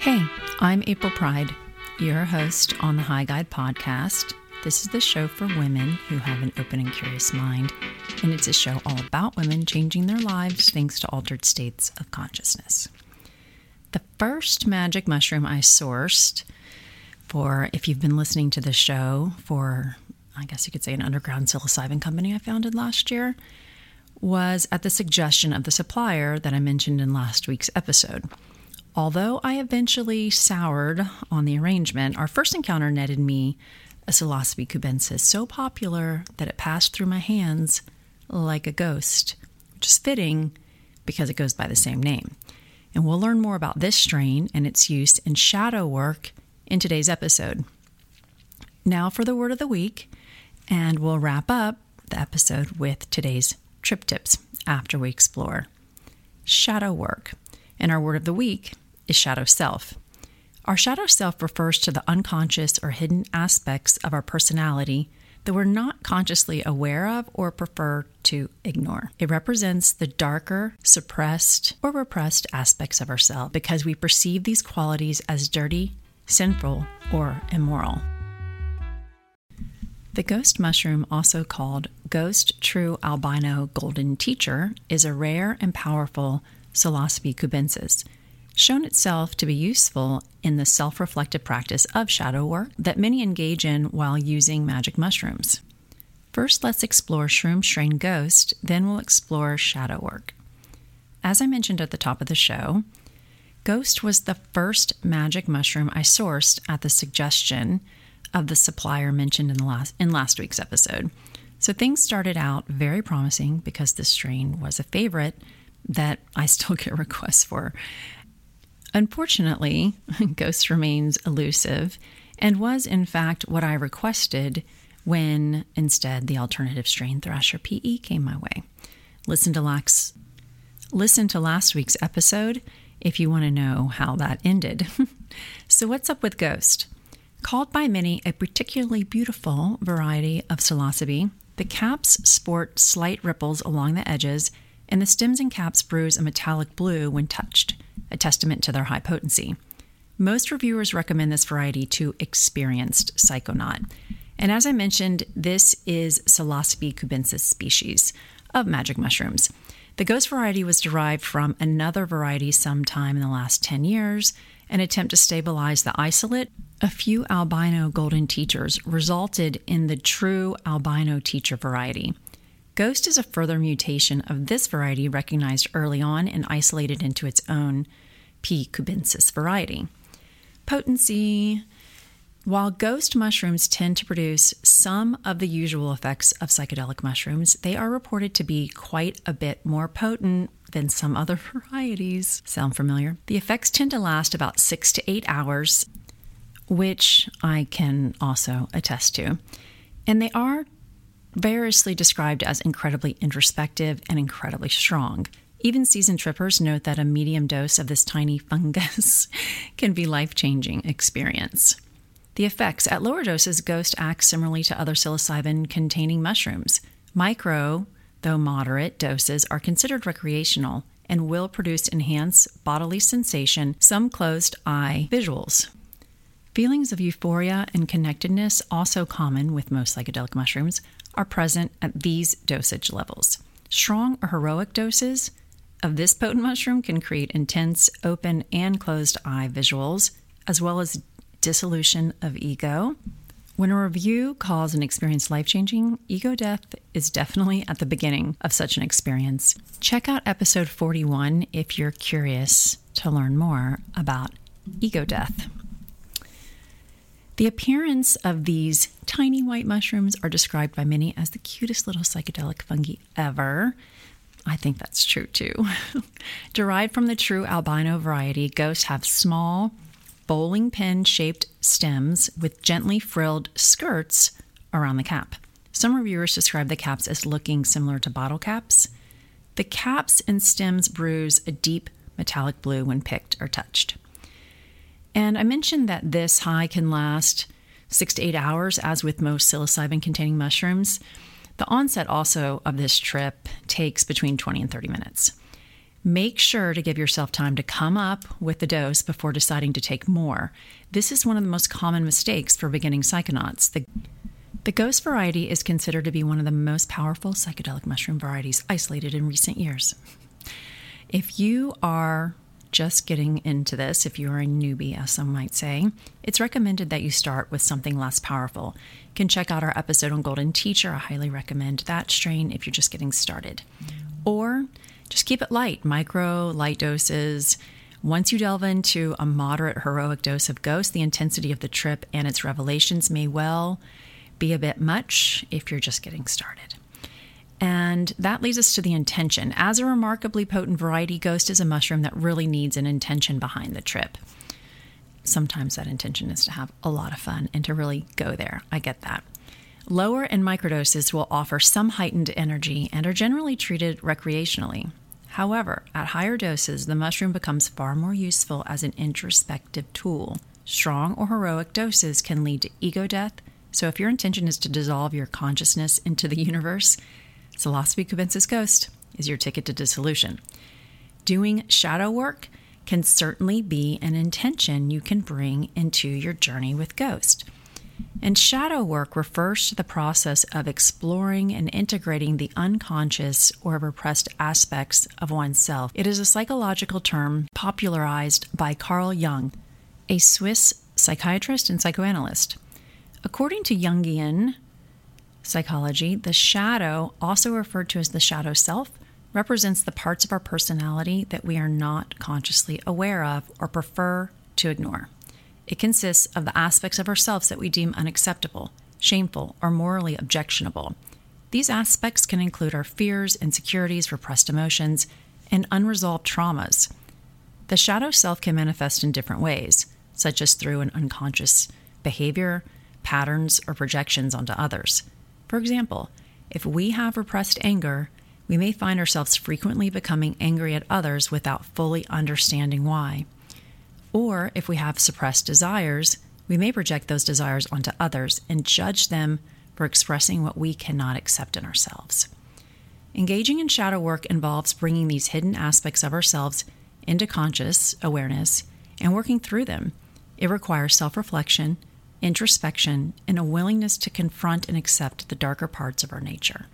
Hey, I'm April Pride, your host on the High Guide podcast. This is the show for women who have an open and curious mind, and it's a show all about women changing their lives thanks to altered states of consciousness. The first magic mushroom I sourced for, if you've been listening to the show, for I guess you could say an underground psilocybin company I founded last year, was at the suggestion of the supplier that I mentioned in last week's episode. Although I eventually soured on the arrangement, our first encounter netted me a Psilocybe cubensis so popular that it passed through my hands like a ghost, which is fitting because it goes by the same name. And we'll learn more about this strain and its use in shadow work in today's episode. Now for the word of the week, and we'll wrap up the episode with today's trip tips after we explore shadow work. And our word of the week is shadow self. Our shadow self refers to the unconscious or hidden aspects of our personality that we're not consciously aware of or prefer to ignore. It represents the darker, suppressed, or repressed aspects of ourselves because we perceive these qualities as dirty, sinful, or immoral. The ghost mushroom, also called ghost true albino golden teacher, is a rare and powerful Psilocybe cubensis shown itself to be useful in the self reflective practice of shadow work that many engage in while using magic mushrooms. First, let's explore Shroom Strain Ghost, then we'll explore shadow work. As I mentioned at the top of the show, Ghost was the first magic mushroom I sourced at the suggestion of the supplier mentioned in, last, in last week's episode. So things started out very promising because this strain was a favorite that I still get requests for. Unfortunately, Ghost remains elusive and was, in fact, what I requested when instead the alternative strain Thrasher PE came my way. Listen to, Lax, listen to last week's episode if you want to know how that ended. so, what's up with Ghost? Called by many a particularly beautiful variety of psilocybe, the caps sport slight ripples along the edges, and the stems and caps bruise a metallic blue when touched a testament to their high potency. Most reviewers recommend this variety to experienced psychonaut. And as I mentioned, this is Psilocybe cubensis species of magic mushrooms. The ghost variety was derived from another variety sometime in the last 10 years. An attempt to stabilize the isolate, a few albino golden teachers resulted in the true albino teacher variety. Ghost is a further mutation of this variety recognized early on and isolated into its own P. cubensis variety. Potency While ghost mushrooms tend to produce some of the usual effects of psychedelic mushrooms, they are reported to be quite a bit more potent than some other varieties. Sound familiar? The effects tend to last about six to eight hours, which I can also attest to. And they are variously described as incredibly introspective and incredibly strong. Even seasoned trippers note that a medium dose of this tiny fungus can be life-changing experience. The effects at lower doses Ghost acts similarly to other psilocybin containing mushrooms. Micro, though moderate, doses are considered recreational and will produce enhanced bodily sensation, some closed eye visuals. Feelings of euphoria and connectedness, also common with most psychedelic mushrooms, are present at these dosage levels. Strong or heroic doses of this potent mushroom can create intense open and closed eye visuals, as well as dissolution of ego. When a review calls an experience life changing, ego death is definitely at the beginning of such an experience. Check out episode 41 if you're curious to learn more about ego death. The appearance of these tiny white mushrooms are described by many as the cutest little psychedelic fungi ever. I think that's true too. Derived from the true albino variety, ghosts have small, bowling pin shaped stems with gently frilled skirts around the cap. Some reviewers describe the caps as looking similar to bottle caps. The caps and stems bruise a deep metallic blue when picked or touched. And I mentioned that this high can last six to eight hours, as with most psilocybin containing mushrooms. The onset also of this trip takes between 20 and 30 minutes. Make sure to give yourself time to come up with the dose before deciding to take more. This is one of the most common mistakes for beginning psychonauts. The, the ghost variety is considered to be one of the most powerful psychedelic mushroom varieties isolated in recent years. If you are just getting into this, if you're a newbie, as some might say, it's recommended that you start with something less powerful. You can check out our episode on Golden Teacher. I highly recommend that strain if you're just getting started. Or just keep it light, micro, light doses. Once you delve into a moderate heroic dose of Ghost, the intensity of the trip and its revelations may well be a bit much if you're just getting started. And that leads us to the intention. As a remarkably potent variety, Ghost is a mushroom that really needs an intention behind the trip. Sometimes that intention is to have a lot of fun and to really go there. I get that. Lower and microdoses will offer some heightened energy and are generally treated recreationally. However, at higher doses, the mushroom becomes far more useful as an introspective tool. Strong or heroic doses can lead to ego death, so if your intention is to dissolve your consciousness into the universe, Psilocybe cubensis Ghost is your ticket to dissolution. Doing shadow work can certainly be an intention you can bring into your journey with Ghost. And shadow work refers to the process of exploring and integrating the unconscious or repressed aspects of oneself. It is a psychological term popularized by Carl Jung, a Swiss psychiatrist and psychoanalyst. According to Jungian psychology, the shadow, also referred to as the shadow self, represents the parts of our personality that we are not consciously aware of or prefer to ignore. It consists of the aspects of ourselves that we deem unacceptable, shameful, or morally objectionable. These aspects can include our fears, insecurities, repressed emotions, and unresolved traumas. The shadow self can manifest in different ways, such as through an unconscious behavior, patterns, or projections onto others. For example, if we have repressed anger, we may find ourselves frequently becoming angry at others without fully understanding why. Or if we have suppressed desires, we may project those desires onto others and judge them for expressing what we cannot accept in ourselves. Engaging in shadow work involves bringing these hidden aspects of ourselves into conscious awareness and working through them. It requires self reflection introspection, and a willingness to confront and accept the darker parts of our nature.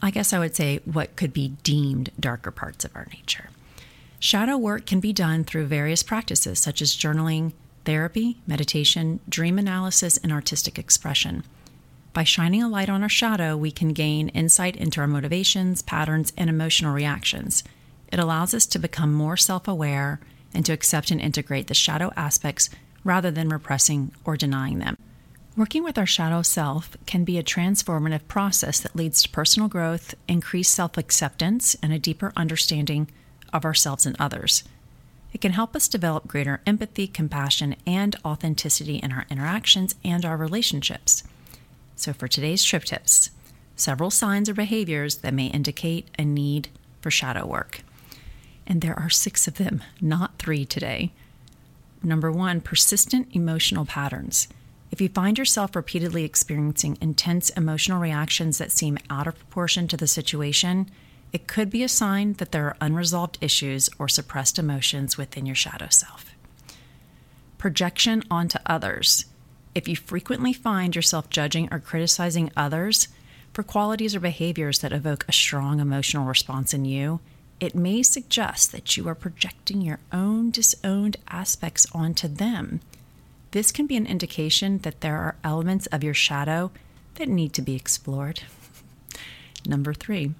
I guess I would say what could be deemed darker parts of our nature. Shadow work can be done through various practices such as journaling, therapy, meditation, dream analysis, and artistic expression. By shining a light on our shadow, we can gain insight into our motivations, patterns, and emotional reactions. It allows us to become more self aware and to accept and integrate the shadow aspects rather than repressing or denying them. Working with our shadow self can be a transformative process that leads to personal growth, increased self acceptance, and a deeper understanding of ourselves and others. It can help us develop greater empathy, compassion, and authenticity in our interactions and our relationships. So, for today's trip tips, several signs or behaviors that may indicate a need for shadow work. And there are six of them, not three today. Number one, persistent emotional patterns. If you find yourself repeatedly experiencing intense emotional reactions that seem out of proportion to the situation, it could be a sign that there are unresolved issues or suppressed emotions within your shadow self. Projection onto others. If you frequently find yourself judging or criticizing others for qualities or behaviors that evoke a strong emotional response in you, it may suggest that you are projecting your own disowned aspects onto them. This can be an indication that there are elements of your shadow that need to be explored. Number three,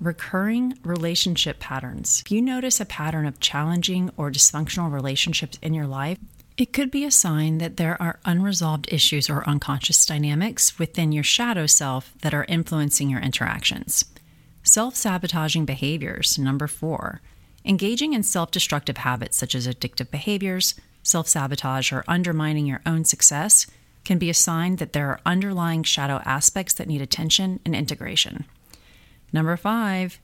recurring relationship patterns. If you notice a pattern of challenging or dysfunctional relationships in your life, it could be a sign that there are unresolved issues or unconscious dynamics within your shadow self that are influencing your interactions. Self sabotaging behaviors, number four. Engaging in self destructive habits such as addictive behaviors, self sabotage, or undermining your own success can be a sign that there are underlying shadow aspects that need attention and integration. Number five,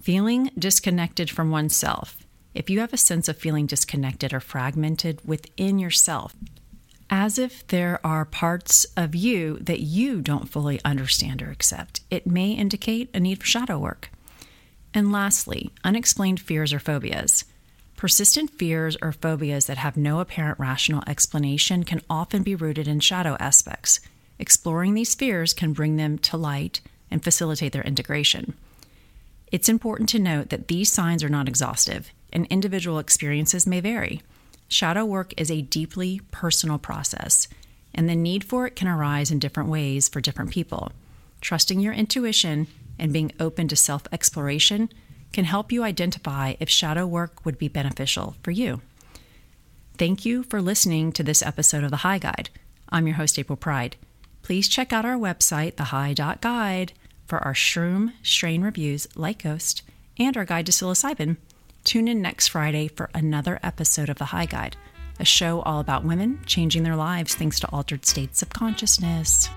feeling disconnected from oneself. If you have a sense of feeling disconnected or fragmented within yourself, as if there are parts of you that you don't fully understand or accept, it may indicate a need for shadow work. And lastly, unexplained fears or phobias. Persistent fears or phobias that have no apparent rational explanation can often be rooted in shadow aspects. Exploring these fears can bring them to light and facilitate their integration. It's important to note that these signs are not exhaustive, and individual experiences may vary. Shadow work is a deeply personal process, and the need for it can arise in different ways for different people. Trusting your intuition and being open to self exploration can help you identify if shadow work would be beneficial for you. Thank you for listening to this episode of The High Guide. I'm your host, April Pride. Please check out our website, thehigh.guide, for our shroom strain reviews like Ghost and our guide to psilocybin. Tune in next Friday for another episode of The High Guide, a show all about women changing their lives thanks to altered states of consciousness.